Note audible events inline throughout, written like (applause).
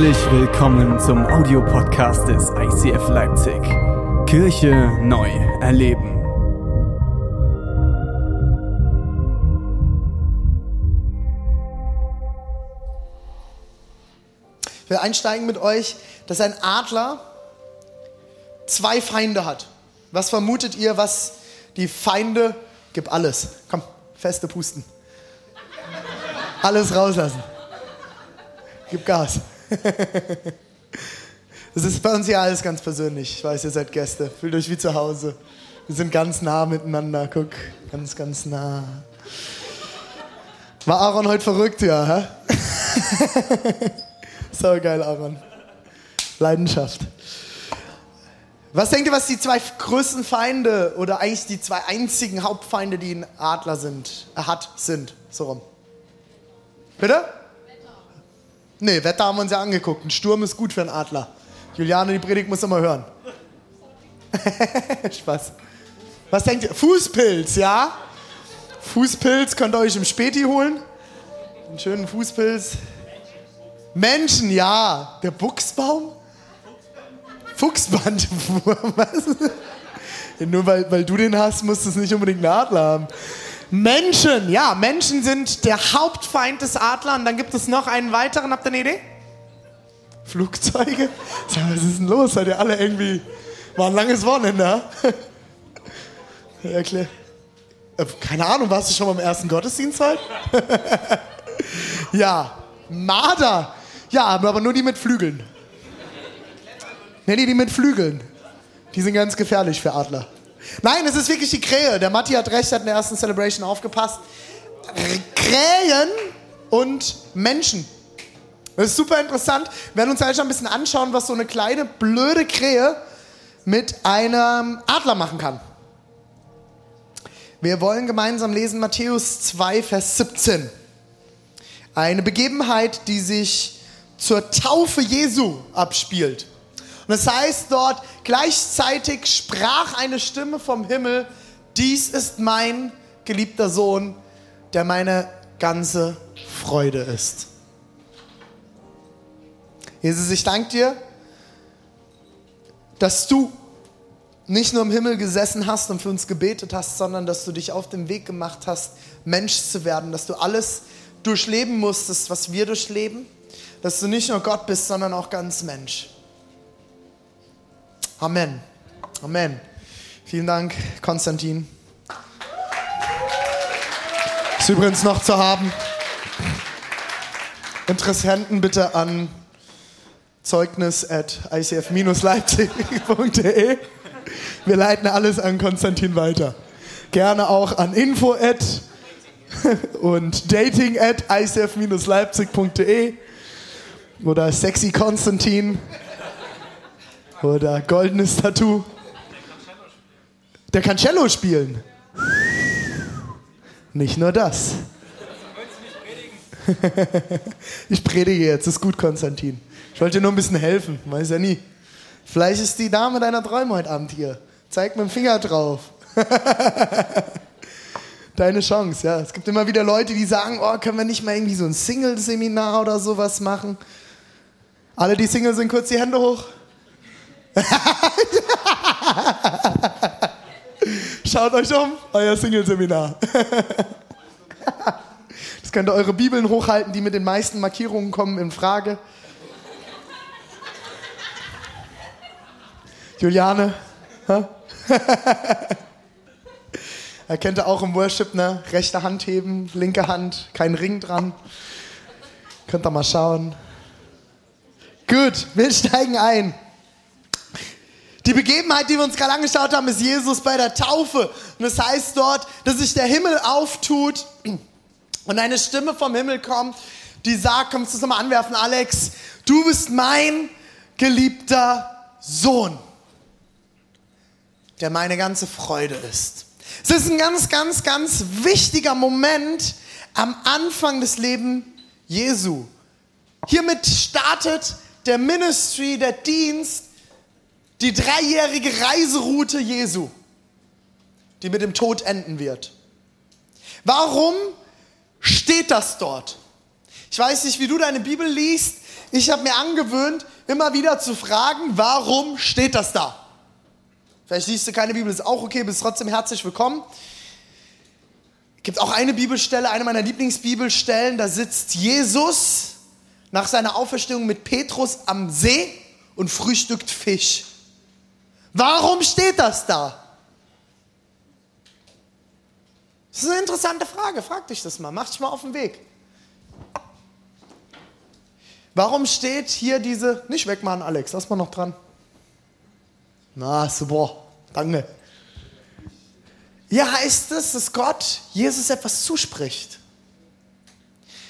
Herzlich willkommen zum Audiopodcast des ICF Leipzig. Kirche neu erleben. Ich will einsteigen mit euch, dass ein Adler zwei Feinde hat. Was vermutet ihr, was die Feinde? Gib alles. Komm, feste Pusten. Alles rauslassen. Gib Gas. (laughs) Das ist bei uns ja alles ganz persönlich. Ich weiß, ihr seid Gäste. Fühlt euch wie zu Hause. Wir sind ganz nah miteinander. Guck, ganz, ganz nah. War Aaron heute verrückt, ja? Hä? (laughs) so geil, Aaron. Leidenschaft. Was denkt ihr, was die zwei größten Feinde oder eigentlich die zwei einzigen Hauptfeinde, die ein Adler sind, er hat, sind? So rum. Bitte? Nee, Wetter haben wir uns ja angeguckt. Ein Sturm ist gut für einen Adler. Juliane, die Predigt muss immer hören. (laughs) Spaß. Was denkt ihr? Fußpilz, ja? Fußpilz könnt ihr euch im Späti holen. Einen schönen Fußpilz. Menschen, ja. Der Buchsbaum? Fuchsbandwurm. (laughs) Was? Nur weil, weil du den hast, musst du es nicht unbedingt einen Adler haben. Menschen, ja, Menschen sind der Hauptfeind des Adlers. Und dann gibt es noch einen weiteren. Habt ihr eine Idee? Flugzeuge? (laughs) Sag, was ist denn los? Seid ihr alle irgendwie. War ein langes Wochenende, (laughs) ja? Erklär. Äh, keine Ahnung, warst du schon beim ersten Gottesdienst heute? (laughs) ja, Marder. Ja, aber nur die mit Flügeln. Ne, die, die mit Flügeln. Die sind ganz gefährlich für Adler. Nein, es ist wirklich die Krähe. Der Matti hat recht, hat in der ersten Celebration aufgepasst. Krähen und Menschen. Das ist super interessant. Wir werden uns gleich ein bisschen anschauen, was so eine kleine blöde Krähe mit einem Adler machen kann. Wir wollen gemeinsam lesen Matthäus 2, Vers 17. Eine Begebenheit, die sich zur Taufe Jesu abspielt. Und das heißt dort, gleichzeitig sprach eine Stimme vom Himmel, dies ist mein geliebter Sohn, der meine ganze Freude ist. Jesus, ich danke dir, dass du nicht nur im Himmel gesessen hast und für uns gebetet hast, sondern dass du dich auf den Weg gemacht hast, Mensch zu werden, dass du alles durchleben musstest, was wir durchleben, dass du nicht nur Gott bist, sondern auch ganz Mensch. Amen. Amen. Vielen Dank, Konstantin. Ist übrigens noch zu haben. Interessenten bitte an zeugnis at icf-leipzig.de. Wir leiten alles an Konstantin weiter. Gerne auch an info und dating at icf-leipzig.de oder sexy Konstantin oder goldenes Tattoo. Der kann Cello spielen. Nicht nur das. (laughs) Ich predige jetzt, ist gut, Konstantin. Ich wollte dir nur ein bisschen helfen, weiß ja nie. Vielleicht ist die Dame deiner Träume heute Abend hier. Zeig mit dem Finger drauf. (laughs) Deine Chance, ja. Es gibt immer wieder Leute, die sagen, oh, können wir nicht mal irgendwie so ein Single-Seminar oder sowas machen? Alle, die Single sind, kurz die Hände hoch. (laughs) Schaut euch um, euer Single-Seminar. (laughs) das könnt ihr eure Bibeln hochhalten, die mit den meisten Markierungen kommen in Frage. Juliane? (laughs) Erkennt ihr auch im Worship, ne? Rechte Hand heben, linke Hand, kein Ring dran. Könnt ihr mal schauen. Gut, wir steigen ein. Die Begebenheit, die wir uns gerade angeschaut haben, ist Jesus bei der Taufe. Und das heißt dort, dass sich der Himmel auftut und eine Stimme vom Himmel kommt, die sagt, kommst du es nochmal anwerfen, Alex, du bist mein geliebter Sohn der meine ganze Freude ist. Es ist ein ganz, ganz, ganz wichtiger Moment am Anfang des Lebens Jesu. Hiermit startet der Ministry, der Dienst, die dreijährige Reiseroute Jesu, die mit dem Tod enden wird. Warum steht das dort? Ich weiß nicht, wie du deine Bibel liest. Ich habe mir angewöhnt, immer wieder zu fragen, warum steht das da? Vielleicht liest du keine Bibel, ist auch okay, bist trotzdem herzlich willkommen. Es gibt auch eine Bibelstelle, eine meiner Lieblingsbibelstellen, da sitzt Jesus nach seiner Auferstehung mit Petrus am See und frühstückt Fisch. Warum steht das da? Das ist eine interessante Frage, frag dich das mal, mach dich mal auf den Weg. Warum steht hier diese, nicht wegmachen Alex, lass mal noch dran. Na, super, danke. Hier heißt es, dass Gott Jesus etwas zuspricht.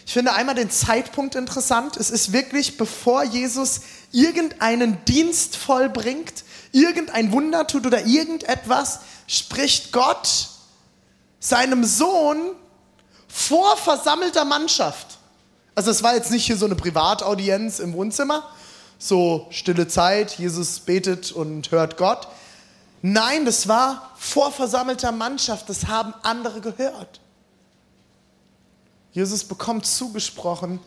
Ich finde einmal den Zeitpunkt interessant. Es ist wirklich, bevor Jesus irgendeinen Dienst vollbringt, irgendein Wunder tut oder irgendetwas, spricht Gott seinem Sohn vor versammelter Mannschaft. Also es war jetzt nicht hier so eine Privataudienz im Wohnzimmer, so stille Zeit, Jesus betet und hört Gott. Nein, das war vor versammelter Mannschaft, das haben andere gehört. Jesus bekommt zugesprochen,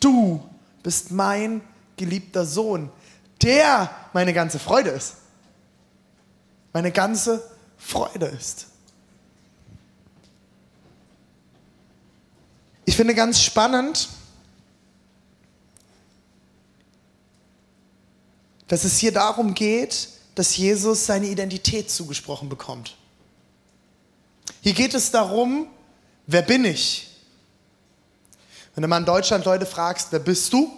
du bist mein geliebter Sohn, der meine ganze Freude ist. Meine ganze Freude ist. Ich finde ganz spannend, dass es hier darum geht, dass Jesus seine Identität zugesprochen bekommt. Hier geht es darum, wer bin ich? Wenn du mal in Deutschland Leute fragst, wer bist du?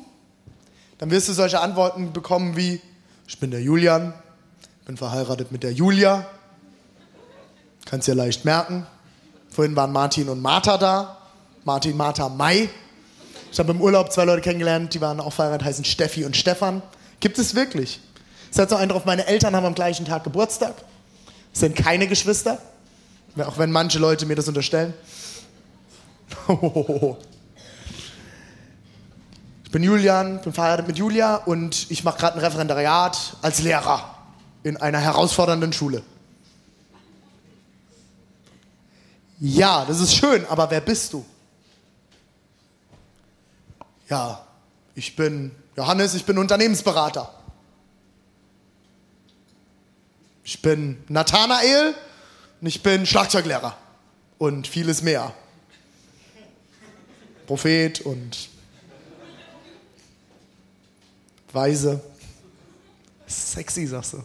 Dann wirst du solche Antworten bekommen wie, ich bin der Julian, bin verheiratet mit der Julia. Kannst dir leicht merken. Vorhin waren Martin und Martha da. Martin, Martha, Mai. Ich habe im Urlaub zwei Leute kennengelernt, die waren auch verheiratet, heißen Steffi und Stefan. Gibt es wirklich. Setzt noch einen drauf, meine Eltern haben am gleichen Tag Geburtstag. sind keine Geschwister. Auch wenn manche Leute mir das unterstellen. (laughs) Ich bin Julian, bin verheiratet mit Julia und ich mache gerade ein Referendariat als Lehrer in einer herausfordernden Schule. Ja, das ist schön, aber wer bist du? Ja, ich bin Johannes, ich bin Unternehmensberater. Ich bin Nathanael und ich bin Schlagzeuglehrer und vieles mehr. Prophet und Weise. Sexy, sagst du.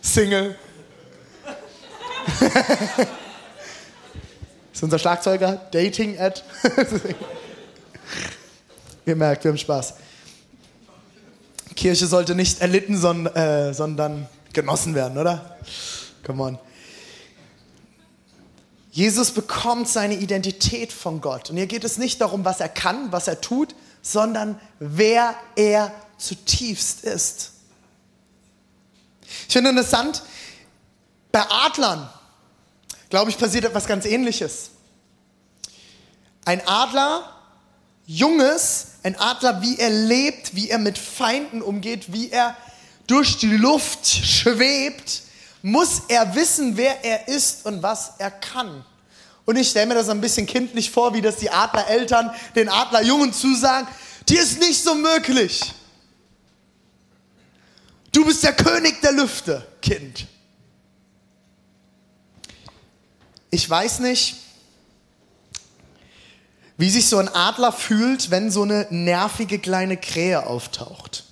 Single. (laughs) ist unser Schlagzeuger. Dating at. (laughs) Ihr merkt, wir haben Spaß. Kirche sollte nicht erlitten, sondern, äh, sondern genossen werden, oder? Come on. Jesus bekommt seine Identität von Gott. Und hier geht es nicht darum, was er kann, was er tut, sondern wer er zutiefst ist. Ich finde interessant, bei Adlern, glaube ich, passiert etwas ganz Ähnliches. Ein Adler, Junges, ein Adler, wie er lebt, wie er mit Feinden umgeht, wie er durch die Luft schwebt, muss er wissen, wer er ist und was er kann. Und ich stelle mir das ein bisschen kindlich vor, wie das die Adlereltern den Adlerjungen zusagen, dir ist nicht so möglich. Du bist der König der Lüfte, Kind. Ich weiß nicht, wie sich so ein Adler fühlt, wenn so eine nervige kleine Krähe auftaucht.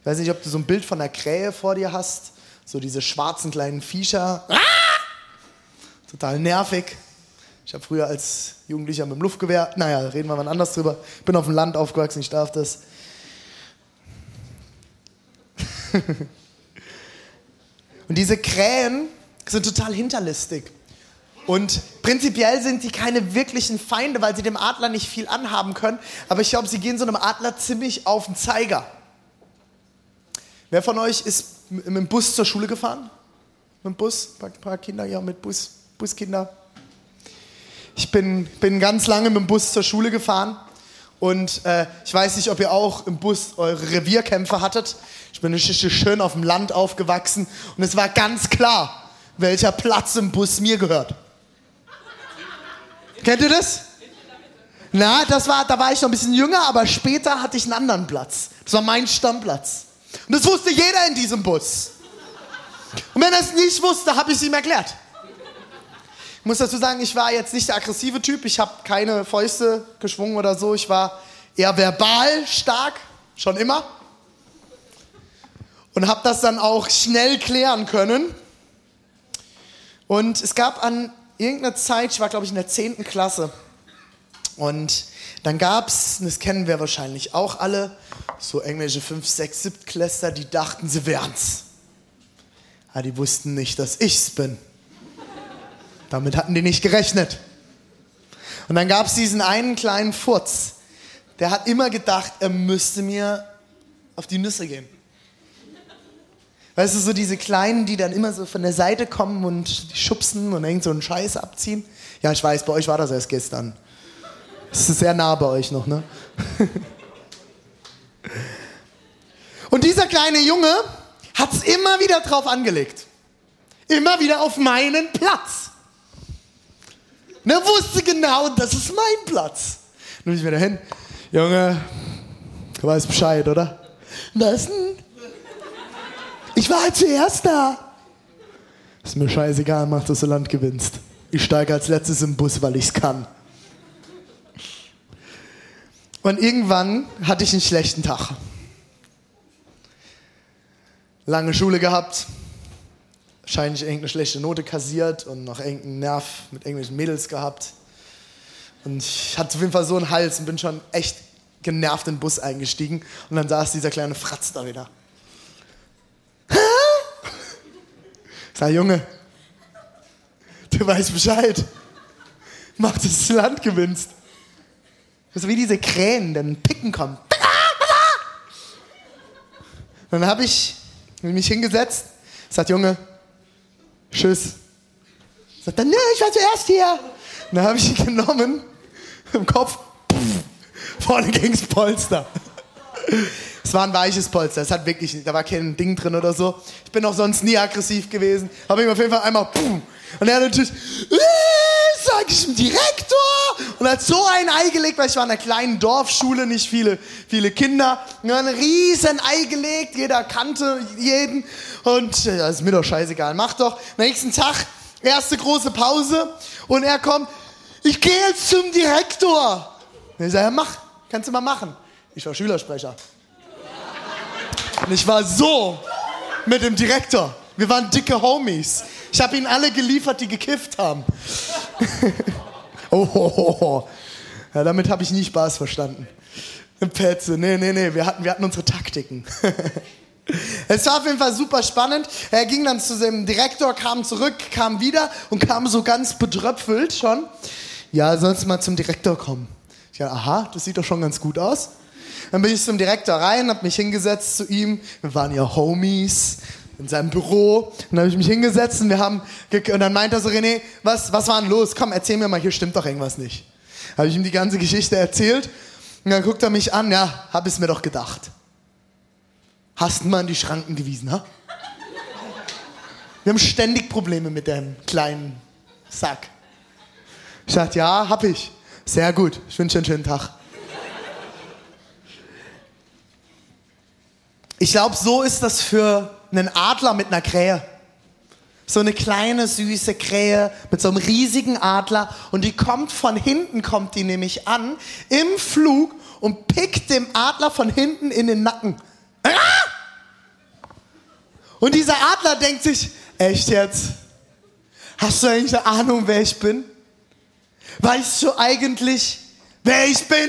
Ich weiß nicht, ob du so ein Bild von einer Krähe vor dir hast, so diese schwarzen kleinen Viecher. Ah! Total nervig. Ich habe früher als Jugendlicher mit dem Luftgewehr, naja, reden wir mal anders drüber. Bin auf dem Land aufgewachsen, ich darf das. (laughs) Und diese Krähen sind total hinterlistig. Und prinzipiell sind die keine wirklichen Feinde, weil sie dem Adler nicht viel anhaben können. Aber ich glaube, sie gehen so einem Adler ziemlich auf den Zeiger. Wer von euch ist mit dem Bus zur Schule gefahren? Mit dem Bus? Ein paar Kinder, ja, mit Bus, Buskinder. Ich bin, bin ganz lange mit dem Bus zur Schule gefahren und äh, ich weiß nicht, ob ihr auch im Bus eure Revierkämpfe hattet. Ich bin schön auf dem Land aufgewachsen und es war ganz klar, welcher Platz im Bus mir gehört. Kennt ihr das? Na, das war, da war ich noch ein bisschen jünger, aber später hatte ich einen anderen Platz. Das war mein Stammplatz. Und das wusste jeder in diesem Bus. Und wenn er es nicht wusste, habe ich es ihm erklärt. Ich muss dazu sagen, ich war jetzt nicht der aggressive Typ. Ich habe keine Fäuste geschwungen oder so. Ich war eher verbal stark, schon immer. Und habe das dann auch schnell klären können. Und es gab an irgendeiner Zeit, ich war glaube ich in der 10. Klasse. Und dann gab es, das kennen wir wahrscheinlich auch alle, so irgendwelche 5, 6, 7 Klässler, die dachten, sie wären's. Aber die wussten nicht, dass ich's bin. Damit hatten die nicht gerechnet. Und dann gab es diesen einen kleinen Furz, der hat immer gedacht, er müsste mir auf die Nüsse gehen. Weißt du, so diese Kleinen, die dann immer so von der Seite kommen und schubsen und irgend so einen Scheiß abziehen. Ja, ich weiß, bei euch war das erst gestern. Das ist sehr nah bei euch noch, ne? (laughs) Und dieser kleine Junge hat es immer wieder drauf angelegt. Immer wieder auf meinen Platz. Und er wusste genau, das ist mein Platz. Nun bin ich wieder hin. Junge, du weißt Bescheid, oder? Was denn? Ich war halt zuerst da. Ist mir scheißegal, mach, dass du Land gewinnst. Ich steige als letztes im Bus, weil ich's kann. Und irgendwann hatte ich einen schlechten Tag. Lange Schule gehabt, wahrscheinlich irgendeine schlechte Note kassiert und noch irgendeinen Nerv mit irgendwelchen Mädels gehabt. Und ich hatte auf jeden Fall so einen Hals und bin schon echt genervt in den Bus eingestiegen. Und dann saß dieser kleine Fratz da wieder. Sag, Junge, du weißt Bescheid. Mach, dass das Land gewinnst. Das ist wie diese Krähen, dann picken kommen. Dann habe ich mich hingesetzt, sagt, Junge, tschüss. Sagt dann, ne, ich war zuerst hier. Dann habe ich ihn genommen, im Kopf, pff, vorne gegens Polster. Es war ein weiches Polster, es hat wirklich, da war kein Ding drin oder so. Ich bin auch sonst nie aggressiv gewesen. Habe ihm auf jeden Fall einmal, pff, und er hat natürlich, äh, sag ich dem Direktor. Und hat so ein Ei gelegt, weil ich war in einer kleinen Dorfschule, nicht viele, viele Kinder. Und ein riesen Ei gelegt, jeder kannte jeden. Und das ist mir doch scheißegal, mach doch. Nächsten Tag, erste große Pause. Und er kommt, ich gehe jetzt zum Direktor. Und ich sage, ja, mach, kannst du mal machen. Ich war Schülersprecher. Und ich war so mit dem Direktor. Wir waren dicke Homies. Ich habe ihnen alle geliefert, die gekifft haben. (laughs) oh, oh, oh, oh. Ja, damit habe ich nie Spaß verstanden. Petze, nee, nee, nee, wir hatten, wir hatten unsere Taktiken. (laughs) Es war auf jeden Fall super spannend. Er ging dann zu seinem Direktor, kam zurück, kam wieder und kam so ganz betröpfelt schon. Ja, sonst mal zum Direktor kommen. Ich dachte, aha, das sieht doch schon ganz gut aus. Dann bin ich zum Direktor rein, habe mich hingesetzt zu ihm. Wir waren ja Homies in seinem Büro. Dann habe ich mich hingesetzt und wir haben und dann meinte er so René, was was war denn los? Komm, erzähl mir mal, hier stimmt doch irgendwas nicht. Habe ich ihm die ganze Geschichte erzählt und dann guckt er mich an, ja, hab es mir doch gedacht. Hast du mal in die Schranken gewiesen, ha? Wir haben ständig Probleme mit dem kleinen Sack. Ich sagte, ja, hab ich. Sehr gut. Ich wünsche einen schönen Tag. Ich glaube, so ist das für einen Adler mit einer Krähe. So eine kleine, süße Krähe mit so einem riesigen Adler. Und die kommt von hinten, kommt die nämlich an, im Flug und pickt dem Adler von hinten in den Nacken. Ah! Und dieser Adler denkt sich, echt jetzt? Hast du eigentlich eine Ahnung, wer ich bin? Weißt du eigentlich, wer ich bin?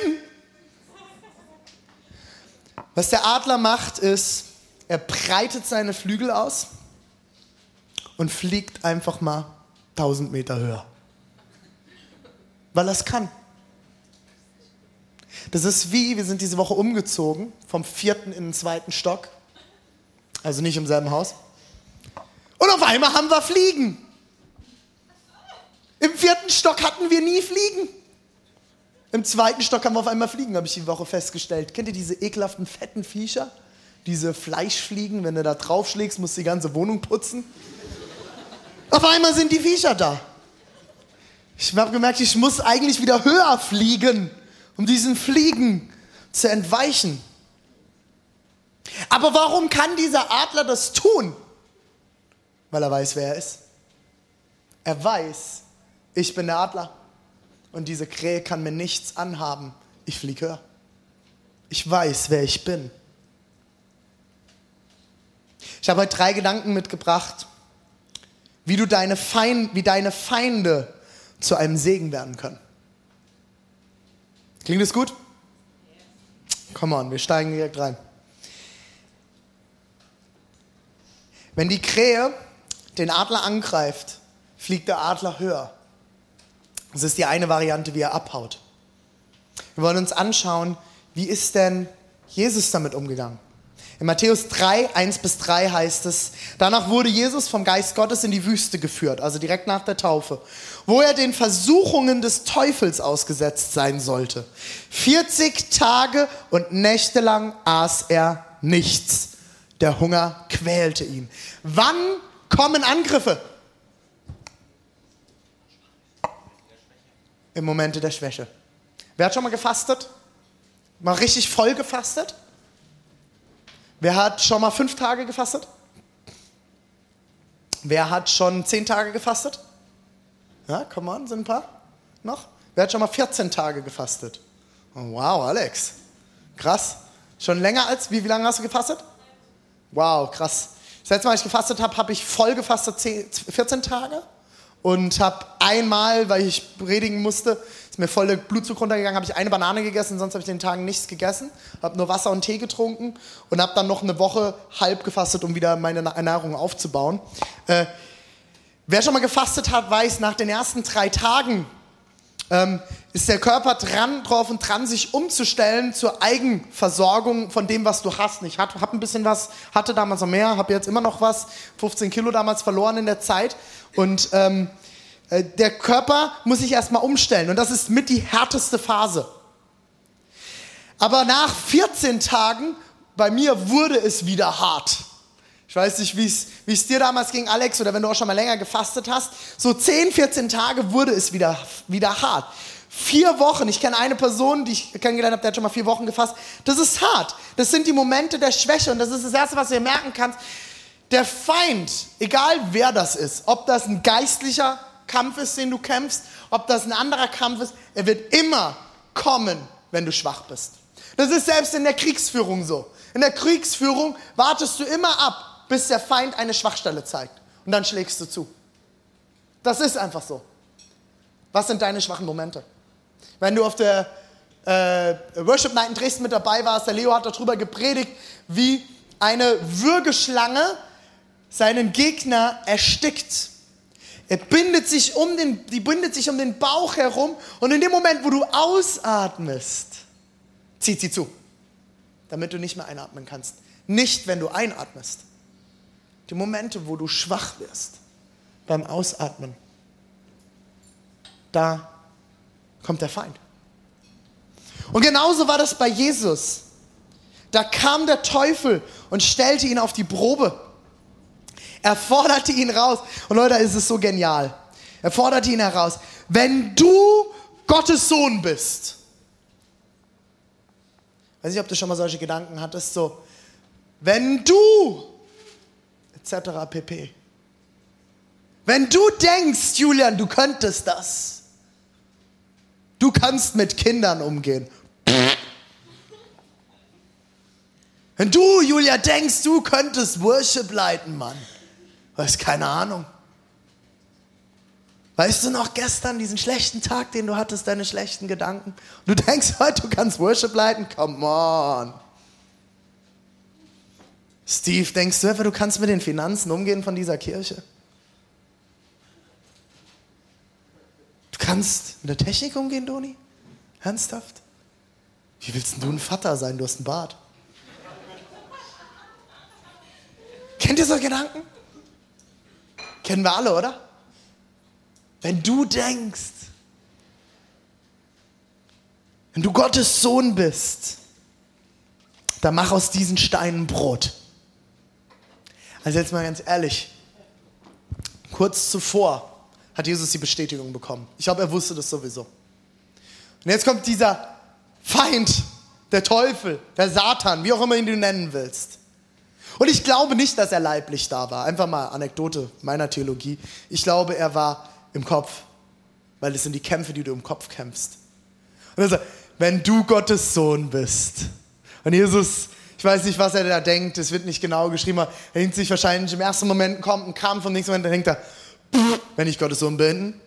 Was der Adler macht, ist, er breitet seine Flügel aus und fliegt einfach mal 1000 Meter höher. Weil er es kann. Das ist wie, wir sind diese Woche umgezogen, vom vierten in den zweiten Stock. Also nicht im selben Haus. Und auf einmal haben wir Fliegen. Im vierten Stock hatten wir nie Fliegen. Im zweiten Stock haben wir auf einmal Fliegen, habe ich die Woche festgestellt. Kennt ihr diese ekelhaften, fetten Viecher? Diese Fleischfliegen, wenn du da draufschlägst, musst du die ganze Wohnung putzen. Auf einmal sind die Viecher da. Ich habe gemerkt, ich muss eigentlich wieder höher fliegen. um diesen Fliegen zu entweichen. Aber warum kann dieser Adler das tun? Weil er weiß, wer er ist. Er weiß, ich bin der Adler und diese Krähe kann mir nichts anhaben. Ich fliege höher. Ich weiß, wer ich bin. Ich habe heute drei Gedanken mitgebracht, wie du deine, Feind, wie deine Feinde zu einem Segen werden können. Klingt das gut? Come on, wir steigen direkt rein. Wenn die Krähe den Adler angreift, fliegt der Adler höher. Das ist die eine Variante, wie er abhaut. Wir wollen uns anschauen, wie ist denn Jesus damit umgegangen? In Matthäus 3, 1 bis 3 heißt es, danach wurde Jesus vom Geist Gottes in die Wüste geführt, also direkt nach der Taufe, wo er den Versuchungen des Teufels ausgesetzt sein sollte. 40 Tage und Nächte lang aß er nichts. Der Hunger quälte ihn. Wann kommen Angriffe? Im Momente der Schwäche. Wer hat schon mal gefastet? Mal richtig voll gefastet? Wer hat schon mal fünf Tage gefastet? Wer hat schon zehn Tage gefastet? Ja, come on, sind ein paar noch? Wer hat schon mal 14 Tage gefastet? Oh, wow, Alex. Krass. Schon länger als, wie, wie lange hast du gefastet? Wow, krass. Das letzte Mal, als ich gefastet habe, habe ich voll gefastet 10, 14 Tage und habe einmal, weil ich predigen musste, ist mir voll der Blutzucker runtergegangen, habe ich eine Banane gegessen, sonst habe ich den Tagen nichts gegessen, habe nur Wasser und Tee getrunken und habe dann noch eine Woche halb gefastet, um wieder meine Ernährung aufzubauen. Äh, wer schon mal gefastet hat, weiß, nach den ersten drei Tagen ähm, ist der Körper dran, drauf und dran, sich umzustellen zur Eigenversorgung von dem, was du hast. Ich habe hab ein bisschen was, hatte damals noch mehr, habe jetzt immer noch was, 15 Kilo damals verloren in der Zeit und ähm, äh, der Körper muss sich erstmal umstellen und das ist mit die härteste Phase. Aber nach 14 Tagen, bei mir wurde es wieder hart. Ich weiß nicht, wie es dir damals ging, Alex, oder wenn du auch schon mal länger gefastet hast. So 10, 14 Tage wurde es wieder, wieder hart. Vier Wochen, ich kenne eine Person, die ich kennengelernt habe, der hat schon mal vier Wochen gefasst. Das ist hart. Das sind die Momente der Schwäche und das ist das Erste, was dir merken kannst. Der Feind, egal wer das ist, ob das ein geistlicher Kampf ist, den du kämpfst, ob das ein anderer Kampf ist, er wird immer kommen, wenn du schwach bist. Das ist selbst in der Kriegsführung so. In der Kriegsführung wartest du immer ab, bis der Feind eine Schwachstelle zeigt. Und dann schlägst du zu. Das ist einfach so. Was sind deine schwachen Momente? Wenn du auf der äh, Worship Night in Dresden mit dabei warst, der Leo hat darüber gepredigt, wie eine Würgeschlange seinen Gegner erstickt. Er bindet sich um den, die bindet sich um den Bauch herum und in dem Moment, wo du ausatmest, zieht sie zu, damit du nicht mehr einatmen kannst. Nicht, wenn du einatmest. Die Momente, wo du schwach wirst beim Ausatmen, da kommt der Feind. Und genauso war das bei Jesus. Da kam der Teufel und stellte ihn auf die Probe. Er forderte ihn raus. Und Leute, ist es so genial. Er forderte ihn heraus. Wenn du Gottes Sohn bist, weiß nicht, ob du schon mal solche Gedanken hattest, so, wenn du, etc. pp. Wenn du denkst, Julian, du könntest das, du kannst mit Kindern umgehen. Wenn du, Julia, denkst, du könntest Worship leiten, Mann. Weißt keine Ahnung. Weißt du noch gestern diesen schlechten Tag, den du hattest, deine schlechten Gedanken? du denkst heute, du kannst Worship leiten? Come on. Steve, denkst du etwa, du kannst mit den Finanzen umgehen von dieser Kirche? Kannst mit der Technik umgehen, Doni? Ernsthaft? Wie willst du ein Vater sein? Du hast einen Bart. Kennt ihr solche Gedanken? Kennen wir alle, oder? Wenn du denkst, wenn du Gottes Sohn bist, dann mach aus diesen Steinen Brot. Also jetzt mal ganz ehrlich, kurz zuvor hat Jesus die Bestätigung bekommen. Ich glaube, er wusste das sowieso. Und jetzt kommt dieser Feind, der Teufel, der Satan, wie auch immer ihn du nennen willst. Und ich glaube nicht, dass er leiblich da war. Einfach mal Anekdote meiner Theologie. Ich glaube, er war im Kopf, weil es sind die Kämpfe, die du im Kopf kämpfst. Und er sagt, wenn du Gottes Sohn bist. Und Jesus, ich weiß nicht, was er da denkt, es wird nicht genau geschrieben, aber er denkt sich wahrscheinlich im ersten Moment kommt ein Kampf und im nächsten Moment denkt er, wenn ich Gottes Sohn bin,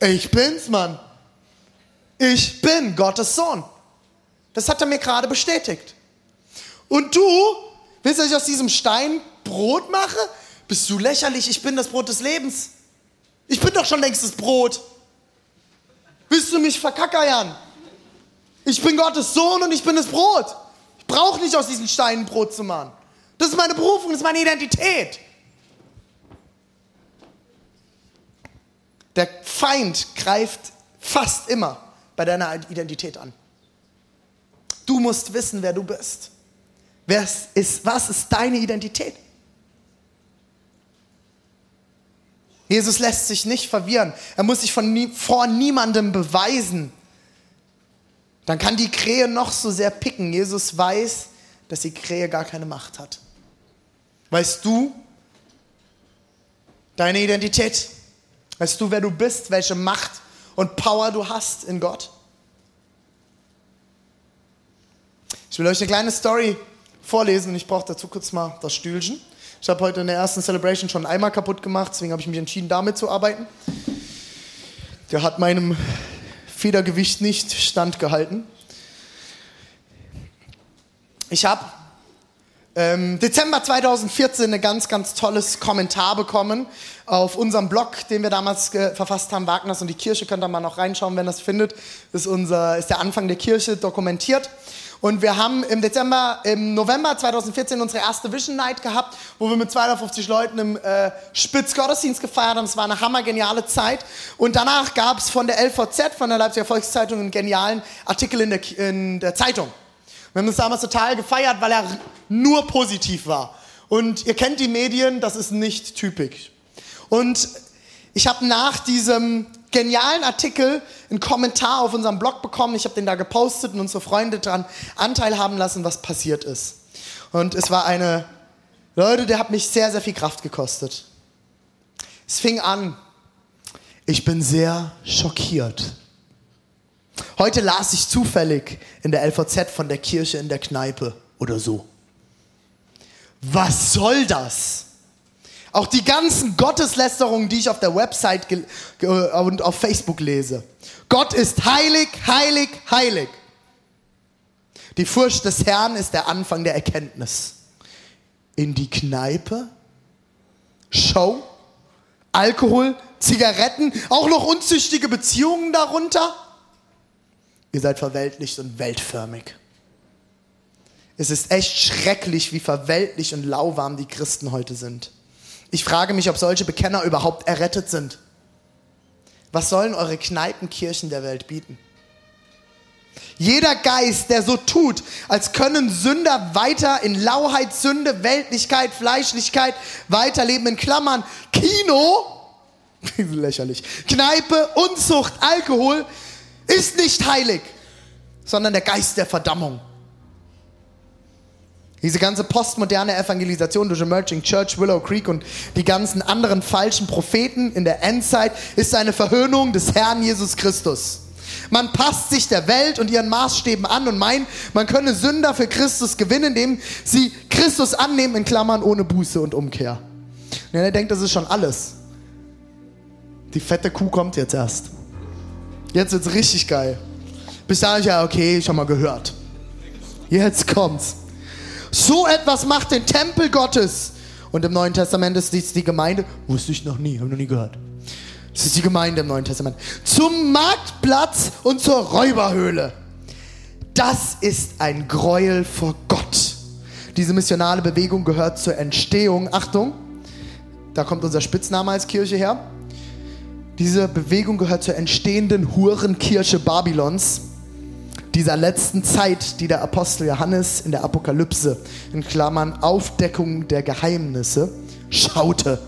ich bin's, Mann. Ich bin Gottes Sohn. Das hat er mir gerade bestätigt. Und du, willst du, dass ich aus diesem Stein Brot mache? Bist du lächerlich? Ich bin das Brot des Lebens. Ich bin doch schon längst das Brot. Willst du mich verkackeiern? Ich bin Gottes Sohn und ich bin das Brot. Ich brauche nicht aus diesen Steinen Brot zu machen. Das ist meine Berufung, das ist meine Identität. Der Feind greift fast immer bei deiner Identität an. Du musst wissen, wer du bist. Wer ist, was ist deine Identität? Jesus lässt sich nicht verwirren. Er muss sich von nie, vor niemandem beweisen. Dann kann die Krähe noch so sehr picken. Jesus weiß, dass die Krähe gar keine Macht hat. Weißt du deine Identität? Weißt du, wer du bist, welche Macht und Power du hast in Gott? Ich will euch eine kleine Story vorlesen und ich brauche dazu kurz mal das Stühlchen. Ich habe heute in der ersten Celebration schon einmal kaputt gemacht, deswegen habe ich mich entschieden, damit zu arbeiten. Der hat meinem Federgewicht nicht standgehalten. Ich habe ähm, Dezember 2014 ein ganz, ganz tolles Kommentar bekommen auf unserem Blog, den wir damals verfasst haben, Wagners und die Kirche. Könnt ihr mal noch reinschauen, wenn das findet. Das ist, unser, ist der Anfang der Kirche dokumentiert. Und wir haben im Dezember, im November 2014 unsere erste Vision Night gehabt, wo wir mit 250 Leuten im äh, Spitz gefeiert haben. Es war eine hammergeniale Zeit. Und danach gab es von der LVZ, von der Leipziger Volkszeitung, einen genialen Artikel in der, in der Zeitung. Wir haben uns damals total gefeiert, weil er nur positiv war. Und ihr kennt die Medien, das ist nicht typisch. Und ich habe nach diesem genialen Artikel einen Kommentar auf unserem Blog bekommen. Ich habe den da gepostet und unsere Freunde daran Anteil haben lassen, was passiert ist. Und es war eine, Leute, der hat mich sehr, sehr viel Kraft gekostet. Es fing an, ich bin sehr schockiert. Heute las ich zufällig in der LVZ von der Kirche in der Kneipe oder so. Was soll das? Auch die ganzen Gotteslästerungen, die ich auf der Website und auf Facebook lese. Gott ist heilig, heilig, heilig. Die Furcht des Herrn ist der Anfang der Erkenntnis. In die Kneipe, Show, Alkohol, Zigaretten, auch noch unzüchtige Beziehungen darunter. Ihr seid verweltlicht und weltförmig. Es ist echt schrecklich, wie verweltlich und lauwarm die Christen heute sind. Ich frage mich, ob solche Bekenner überhaupt errettet sind. Was sollen eure Kneipenkirchen der Welt bieten? Jeder Geist, der so tut, als können Sünder weiter in Lauheit, Sünde, Weltlichkeit, Fleischlichkeit weiterleben, in Klammern, Kino, (laughs) lächerlich, Kneipe, Unzucht, Alkohol, ist nicht heilig, sondern der Geist der Verdammung. Diese ganze postmoderne Evangelisation durch Emerging Church, Willow Creek und die ganzen anderen falschen Propheten in der Endzeit ist eine Verhöhnung des Herrn Jesus Christus. Man passt sich der Welt und ihren Maßstäben an und meint, man könne Sünder für Christus gewinnen, indem sie Christus annehmen, in Klammern ohne Buße und Umkehr. Und er denkt, das ist schon alles. Die fette Kuh kommt jetzt erst. Jetzt wird's richtig geil. Bis dahin, ja, okay, schon mal gehört. Jetzt kommt's. So etwas macht den Tempel Gottes. Und im Neuen Testament ist dies die Gemeinde, wusste ich noch nie, habe noch nie gehört. Das ist die Gemeinde im Neuen Testament. Zum Marktplatz und zur Räuberhöhle. Das ist ein Gräuel vor Gott. Diese missionale Bewegung gehört zur Entstehung. Achtung, da kommt unser Spitzname als Kirche her. Diese Bewegung gehört zur entstehenden Hurenkirche Babylons dieser letzten Zeit, die der Apostel Johannes in der Apokalypse, in Klammern Aufdeckung der Geheimnisse, schaute.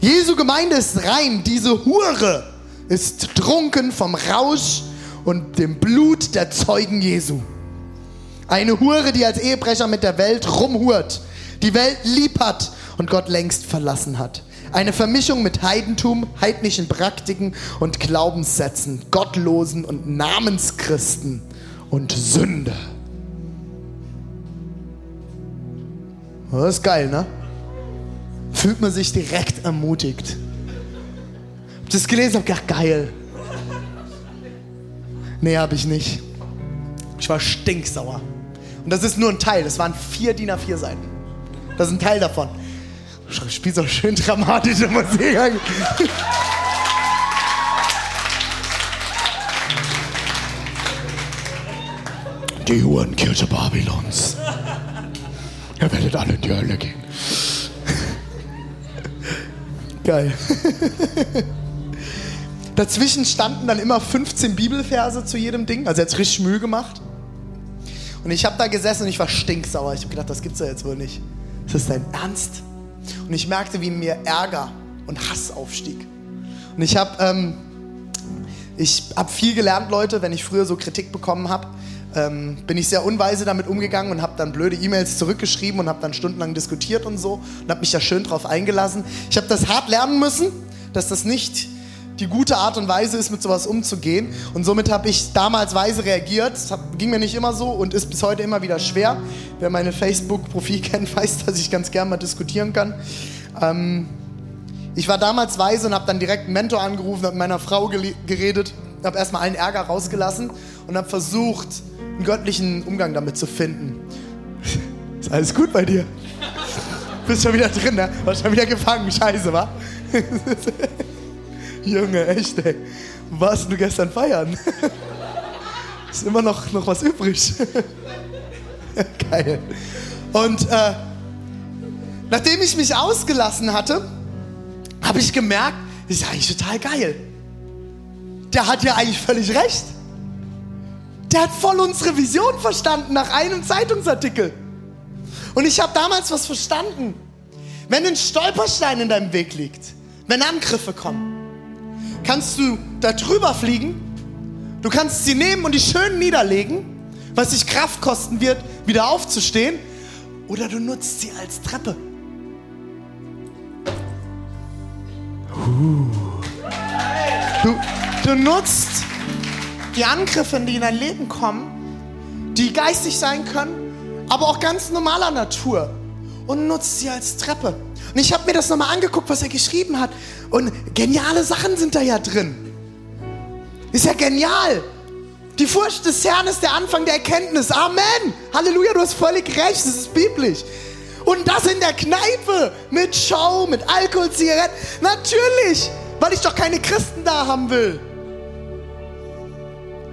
Jesu Gemeinde ist rein, diese Hure ist trunken vom Rausch und dem Blut der Zeugen Jesu. Eine Hure, die als Ehebrecher mit der Welt rumhurt, die Welt lieb hat und Gott längst verlassen hat. Eine Vermischung mit Heidentum, heidnischen Praktiken und Glaubenssätzen, Gottlosen und Namenschristen und Sünde. Das ist geil, ne? Fühlt man sich direkt ermutigt. Hab das gelesen, hab gedacht, geil. Nee, hab ich nicht. Ich war stinksauer. Und das ist nur ein Teil. Das waren vier DIN A4 Seiten. Das ist ein Teil davon. Spiel so schön dramatische Musik. Die Uhrenkirche Babylons. Ihr werdet alle in die Hölle gehen. Geil. Dazwischen standen dann immer 15 Bibelverse zu jedem Ding. Also er hat richtig Mühe gemacht. Und ich habe da gesessen und ich war stinksauer. Ich habe gedacht, das gibt's ja jetzt wohl nicht. Ist das dein Ernst? Und ich merkte, wie mir Ärger und Hass aufstieg. Und ich habe ähm, hab viel gelernt, Leute, wenn ich früher so Kritik bekommen habe. Ähm, bin ich sehr unweise damit umgegangen und habe dann blöde E-Mails zurückgeschrieben und habe dann stundenlang diskutiert und so und habe mich da schön drauf eingelassen. Ich habe das hart lernen müssen, dass das nicht die gute Art und Weise ist, mit sowas umzugehen. Und somit habe ich damals weise reagiert. Das ging mir nicht immer so und ist bis heute immer wieder schwer. Wer meine Facebook-Profil (laughs) kennt, weiß, dass ich ganz gern mal diskutieren kann. Ähm, ich war damals weise und habe dann direkt einen Mentor angerufen, habe mit meiner Frau geredet, habe erstmal allen Ärger rausgelassen und habe versucht, einen göttlichen Umgang damit zu finden. (laughs) Ist alles gut bei dir? (laughs) Bist schon wieder drin, ne? Warst schon wieder gefangen, scheiße, wa? Junge, echt, ey. Warst du gestern feiern? (laughs) Ist immer noch, noch was übrig. (laughs) Geil. Und äh, nachdem ich mich ausgelassen hatte, habe ich gemerkt, das ist eigentlich total geil. Der hat ja eigentlich völlig recht. Der hat voll unsere Vision verstanden nach einem Zeitungsartikel. Und ich habe damals was verstanden. Wenn ein Stolperstein in deinem Weg liegt, wenn Angriffe kommen, kannst du da drüber fliegen, du kannst sie nehmen und die schön niederlegen, was sich Kraft kosten wird, wieder aufzustehen, oder du nutzt sie als Treppe. Du, du nutzt die Angriffe, die in dein Leben kommen, die geistig sein können, aber auch ganz normaler Natur und nutzt sie als Treppe. Und ich habe mir das nochmal angeguckt, was er geschrieben hat. Und geniale Sachen sind da ja drin. Ist ja genial. Die Furcht des Herrn ist der Anfang der Erkenntnis. Amen. Halleluja, du hast völlig recht. Das ist biblisch. Und das in der Kneipe mit Show, mit Alkohol, Zigaretten. Natürlich, weil ich doch keine Christen da haben will.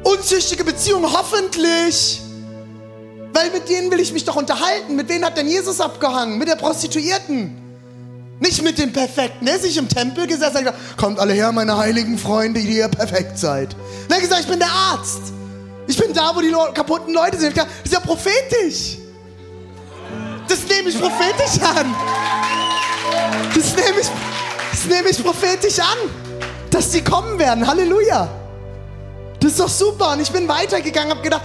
Unzüchtige Beziehungen, hoffentlich. Weil mit denen will ich mich doch unterhalten. Mit wem hat denn Jesus abgehangen? Mit der Prostituierten. Nicht mit dem Perfekten. Er ist nicht im Tempel gesessen und gesagt, kommt alle her, meine heiligen Freunde, die ihr perfekt seid. Er hat gesagt, ich bin der Arzt. Ich bin da, wo die kaputten Leute sind. Das ist ja prophetisch. Das nehme ich prophetisch an. Das nehme ich, das nehme ich prophetisch an. Dass sie kommen werden. Halleluja. Das ist doch super. Und ich bin weitergegangen, habe gedacht,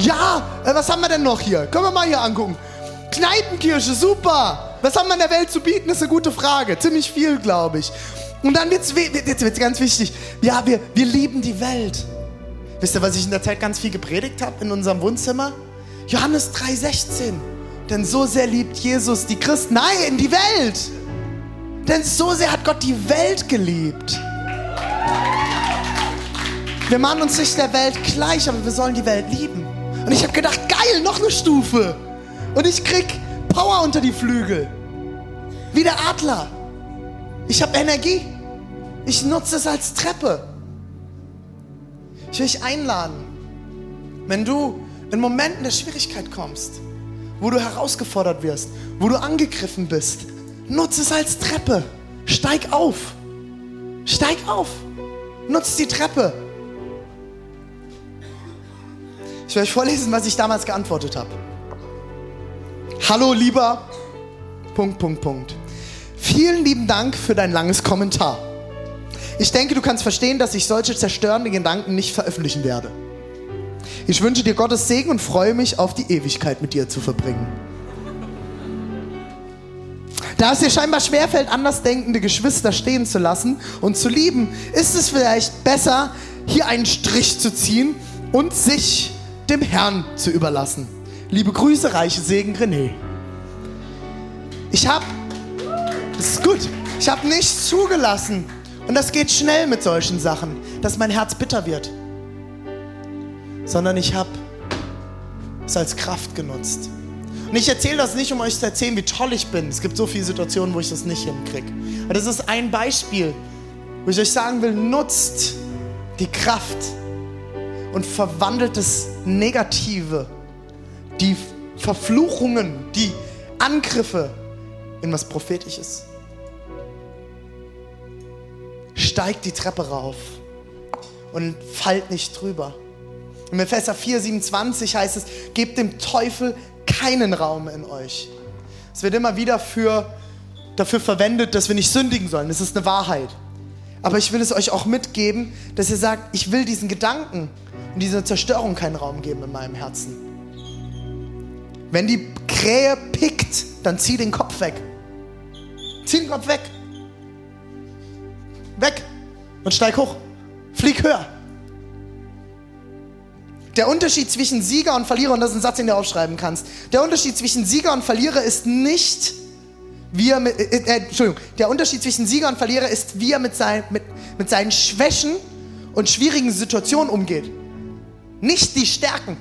ja, äh, was haben wir denn noch hier? Können wir mal hier angucken. Kneipenkirche, super. Was haben wir in der Welt zu bieten, ist eine gute Frage. Ziemlich viel, glaube ich. Und dann wird es jetzt wird's ganz wichtig. Ja, wir, wir lieben die Welt. Wisst ihr, was ich in der Zeit ganz viel gepredigt habe in unserem Wohnzimmer? Johannes 3,16. Denn so sehr liebt Jesus die Christen. Nein, die Welt. Denn so sehr hat Gott die Welt geliebt. Wir machen uns nicht der Welt gleich, aber wir sollen die Welt lieben. Und ich habe gedacht, geil, noch eine Stufe. Und ich krieg Power unter die Flügel. Wie der Adler. Ich habe Energie. Ich nutze es als Treppe. Ich will dich einladen, wenn du in Momenten der Schwierigkeit kommst, wo du herausgefordert wirst, wo du angegriffen bist, nutze es als Treppe. Steig auf. Steig auf. Nutze die Treppe. Ich will euch vorlesen, was ich damals geantwortet habe. Hallo lieber. Punkt, Punkt, Punkt. Vielen lieben Dank für dein langes Kommentar. Ich denke, du kannst verstehen, dass ich solche zerstörende Gedanken nicht veröffentlichen werde. Ich wünsche dir Gottes Segen und freue mich auf die Ewigkeit mit dir zu verbringen. Da es dir scheinbar schwerfällt, andersdenkende Geschwister stehen zu lassen und zu lieben, ist es vielleicht besser, hier einen Strich zu ziehen und sich dem Herrn zu überlassen. Liebe Grüße, reiche Segen, René. Ich habe, das ist gut, ich habe nicht zugelassen, und das geht schnell mit solchen Sachen, dass mein Herz bitter wird, sondern ich habe es als Kraft genutzt. Und ich erzähle das nicht, um euch zu erzählen, wie toll ich bin. Es gibt so viele Situationen, wo ich das nicht hinkriege. Aber das ist ein Beispiel, wo ich euch sagen will, nutzt die Kraft und verwandelt das Negative, die Verfluchungen, die Angriffe in was Prophetisches. Steigt die Treppe rauf und fallt nicht drüber. Im Epheser 4, 27 heißt es, gebt dem Teufel keinen Raum in euch. Es wird immer wieder für, dafür verwendet, dass wir nicht sündigen sollen. Das ist eine Wahrheit. Aber ich will es euch auch mitgeben, dass ihr sagt, ich will diesen Gedanken und dieser Zerstörung keinen Raum geben in meinem Herzen. Wenn die Krähe pickt, dann zieh den Kopf weg. Zieh den Kopf weg. Weg und steig hoch. Flieg höher. Der Unterschied zwischen Sieger und Verlierer, und das ist ein Satz, den du aufschreiben kannst, der Unterschied zwischen Sieger und Verlierer ist nicht, wie er mit, äh, äh, Entschuldigung, der Unterschied zwischen Sieger und Verlierer ist, wie er mit, sein, mit, mit seinen Schwächen und schwierigen Situationen umgeht. Nicht die Stärken.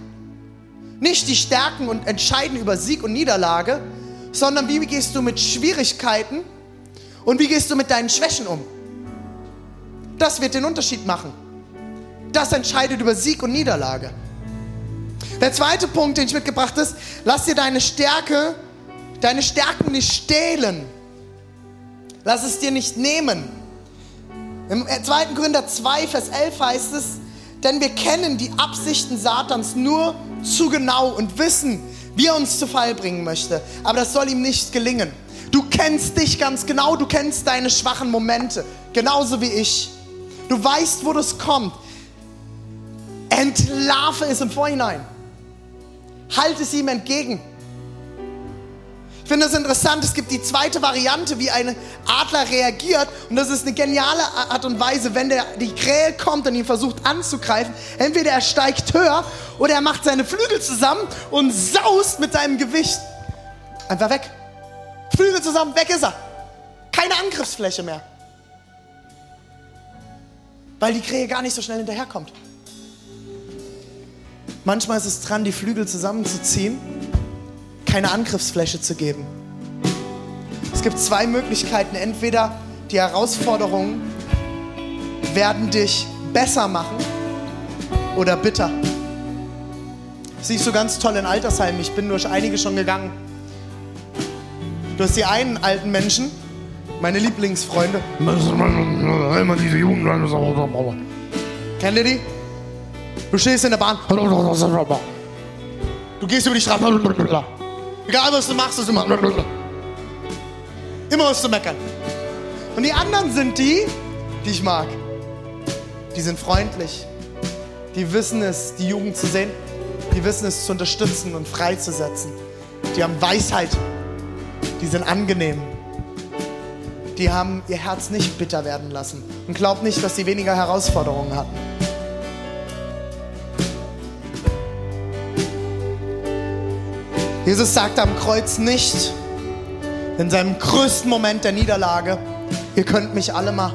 Nicht die Stärken und entscheiden über Sieg und Niederlage, sondern wie gehst du mit Schwierigkeiten und wie gehst du mit deinen Schwächen um. Das wird den Unterschied machen. Das entscheidet über Sieg und Niederlage. Der zweite Punkt, den ich mitgebracht habe, ist, lass dir deine Stärke, deine Stärken nicht stehlen. Lass es dir nicht nehmen. Im 2. Korinther 2, Vers 11 heißt es, denn wir kennen die Absichten Satans nur zu genau und wissen, wie er uns zu Fall bringen möchte. Aber das soll ihm nicht gelingen. Du kennst dich ganz genau, du kennst deine schwachen Momente, genauso wie ich. Du weißt, wo das kommt. Entlarve es im Vorhinein. Halte es ihm entgegen. Ich finde es interessant, es gibt die zweite Variante, wie ein Adler reagiert. Und das ist eine geniale Art und Weise, wenn der, die Krähe kommt und ihn versucht anzugreifen. Entweder er steigt höher oder er macht seine Flügel zusammen und saust mit seinem Gewicht einfach weg. Flügel zusammen, weg ist er. Keine Angriffsfläche mehr. Weil die Krähe gar nicht so schnell hinterherkommt. Manchmal ist es dran, die Flügel zusammenzuziehen keine Angriffsfläche zu geben. Es gibt zwei Möglichkeiten. Entweder die Herausforderungen werden dich besser machen oder bitter. Das siehst du ganz toll in Altersheimen. Ich bin durch einige schon gegangen. Du hast die einen alten Menschen, meine Lieblingsfreunde. Immer diese Jugend. Kennt ihr die? Du stehst in der Bahn. Du gehst über die Straße. Egal was du machst, ist immer. Immer was zu meckern. Und die anderen sind die, die ich mag. Die sind freundlich. Die wissen es, die Jugend zu sehen. Die wissen es zu unterstützen und freizusetzen. Die haben Weisheit. Die sind angenehm. Die haben ihr Herz nicht bitter werden lassen. Und glaubt nicht, dass sie weniger Herausforderungen hatten. Jesus sagt am Kreuz nicht, in seinem größten Moment der Niederlage, ihr könnt mich alle mal,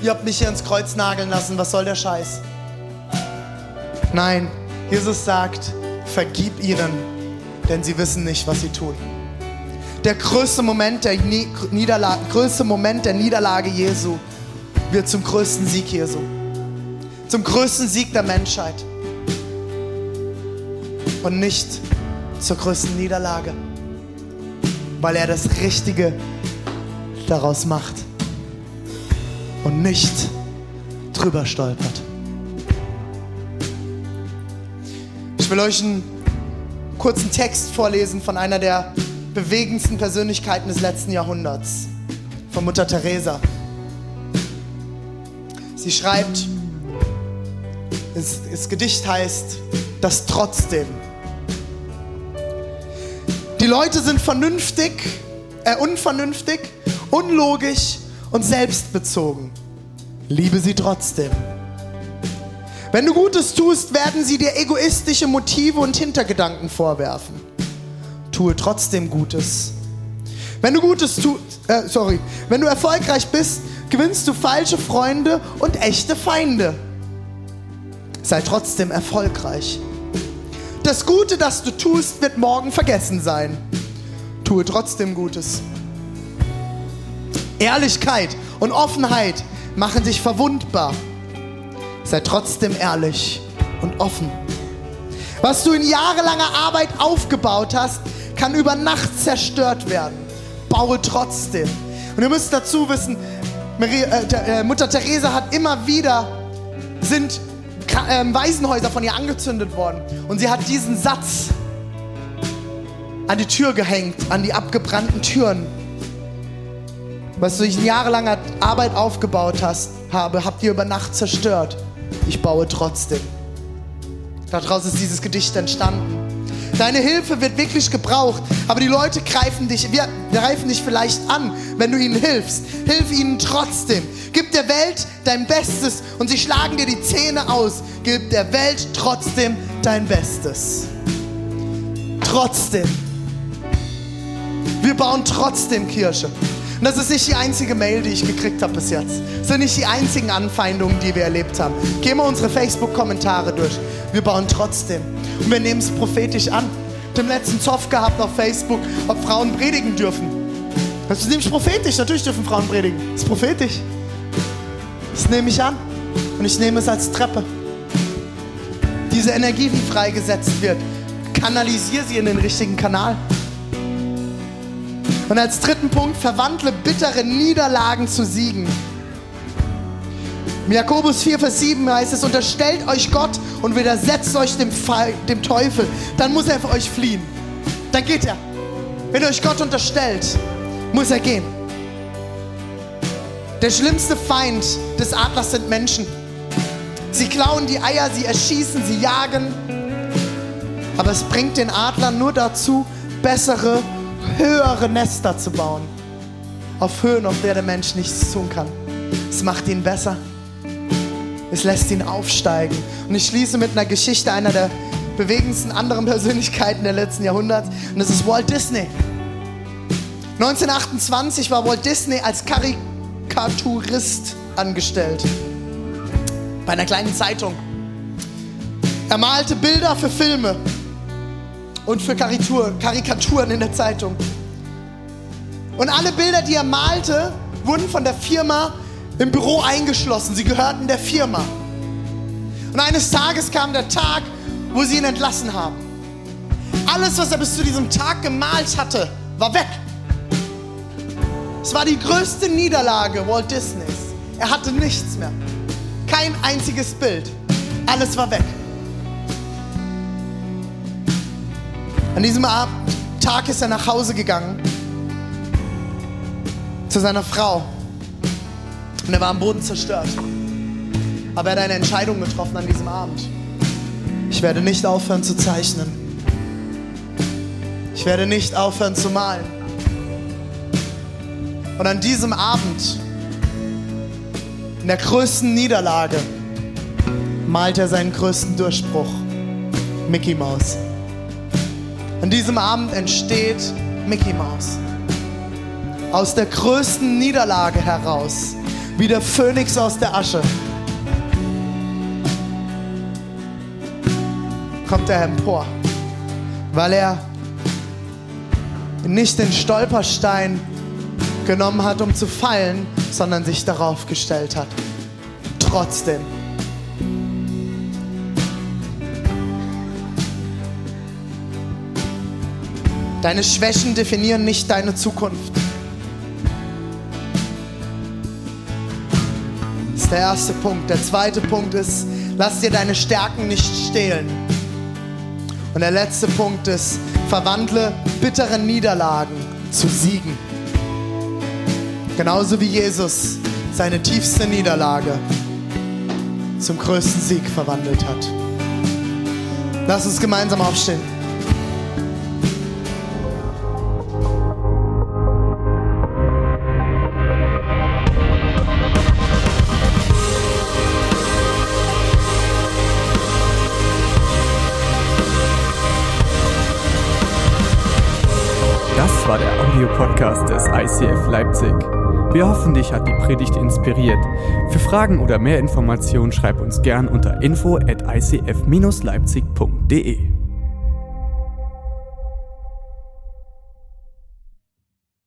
ihr habt mich hier ins Kreuz nageln lassen, was soll der Scheiß? Nein, Jesus sagt, vergib ihnen, denn sie wissen nicht, was sie tun. Der größte Moment der Niederlage, größte Moment der Niederlage Jesu wird zum größten Sieg Jesu. Zum größten Sieg der Menschheit. Und nicht zur größten Niederlage, weil er das Richtige daraus macht und nicht drüber stolpert. Ich will euch einen kurzen Text vorlesen von einer der bewegendsten Persönlichkeiten des letzten Jahrhunderts, von Mutter Teresa. Sie schreibt, das, Gedicht heißt, das trotzdem. Die Leute sind vernünftig, äh, unvernünftig, unlogisch und selbstbezogen. Liebe sie trotzdem. Wenn du Gutes tust, werden sie dir egoistische Motive und Hintergedanken vorwerfen. Tue trotzdem Gutes. Wenn du Gutes tust, äh, sorry, wenn du erfolgreich bist, gewinnst du falsche Freunde und echte Feinde. Sei trotzdem erfolgreich. Das Gute, das du tust, wird morgen vergessen sein. Tue trotzdem Gutes. Ehrlichkeit und Offenheit machen dich verwundbar. Sei trotzdem ehrlich und offen. Was du in jahrelanger Arbeit aufgebaut hast, kann über Nacht zerstört werden. Baue trotzdem. Und ihr müsst dazu wissen, Maria, äh, äh, Mutter Teresa hat immer wieder sind Waisenhäuser von ihr angezündet worden und sie hat diesen Satz an die Tür gehängt, an die abgebrannten Türen. Was du in jahrelanger Arbeit aufgebaut hast, habe, habt ihr über Nacht zerstört. Ich baue trotzdem. Daraus ist dieses Gedicht entstanden. Deine Hilfe wird wirklich gebraucht, aber die Leute greifen dich, wir greifen dich vielleicht an, wenn du ihnen hilfst. Hilf ihnen trotzdem. Gib der Welt dein Bestes und sie schlagen dir die Zähne aus. Gib der Welt trotzdem dein Bestes. Trotzdem. Wir bauen trotzdem Kirche. Und das ist nicht die einzige Mail, die ich gekriegt habe bis jetzt. Das sind nicht die einzigen Anfeindungen, die wir erlebt haben. Geh mal unsere Facebook-Kommentare durch. Wir bauen trotzdem. Und wir nehmen es prophetisch an. Dem letzten Zoff gehabt auf Facebook, ob Frauen predigen dürfen. Das ist nämlich prophetisch. Natürlich dürfen Frauen predigen. Das ist prophetisch. Das nehme ich an. Und ich nehme es als Treppe. Diese Energie, die freigesetzt wird, kanalisiere sie in den richtigen Kanal. Und als dritten Punkt, verwandle bittere Niederlagen zu Siegen. Jakobus 4, Vers 7 heißt es, unterstellt euch Gott und widersetzt euch dem, dem Teufel. Dann muss er für euch fliehen. Dann geht er. Wenn ihr euch Gott unterstellt, muss er gehen. Der schlimmste Feind des Adlers sind Menschen. Sie klauen die Eier, sie erschießen, sie jagen. Aber es bringt den Adler nur dazu, bessere höhere Nester zu bauen. Auf Höhen, auf der der Mensch nichts tun kann. Es macht ihn besser. Es lässt ihn aufsteigen. Und ich schließe mit einer Geschichte einer der bewegendsten anderen (laughs) Persönlichkeiten der letzten Jahrhunderts. Und das ist Walt Disney. 1928 war Walt Disney als Karikaturist angestellt. Bei einer kleinen Zeitung. Er malte Bilder für Filme und für Karikatur, Karikaturen in der Zeitung. Und alle Bilder, die er malte, wurden von der Firma im Büro eingeschlossen. Sie gehörten der Firma. Und eines Tages kam der Tag, wo sie ihn entlassen haben. Alles, was er bis zu diesem Tag gemalt hatte, war weg. Es war die größte Niederlage Walt Disneys. Er hatte nichts mehr. Kein einziges Bild. Alles war weg. An diesem Tag ist er nach Hause gegangen zu seiner Frau und er war am Boden zerstört. Aber er hat eine Entscheidung getroffen an diesem Abend. Ich werde nicht aufhören zu zeichnen. Ich werde nicht aufhören zu malen. Und an diesem Abend, in der größten Niederlage, malt er seinen größten Durchbruch. Mickey Mouse. An diesem Abend entsteht Mickey Mouse. Aus der größten Niederlage heraus, wie der Phönix aus der Asche, kommt er empor, weil er nicht den Stolperstein genommen hat, um zu fallen, sondern sich darauf gestellt hat. Trotzdem. Deine Schwächen definieren nicht deine Zukunft. Das ist der erste Punkt. Der zweite Punkt ist, lass dir deine Stärken nicht stehlen. Und der letzte Punkt ist, verwandle bittere Niederlagen zu Siegen. Genauso wie Jesus seine tiefste Niederlage zum größten Sieg verwandelt hat. Lass uns gemeinsam aufstehen. Audiopodcast des ICF Leipzig. Wir hoffen, dich hat die Predigt inspiriert. Für Fragen oder mehr Informationen schreib uns gern unter info at icf-leipzig.de.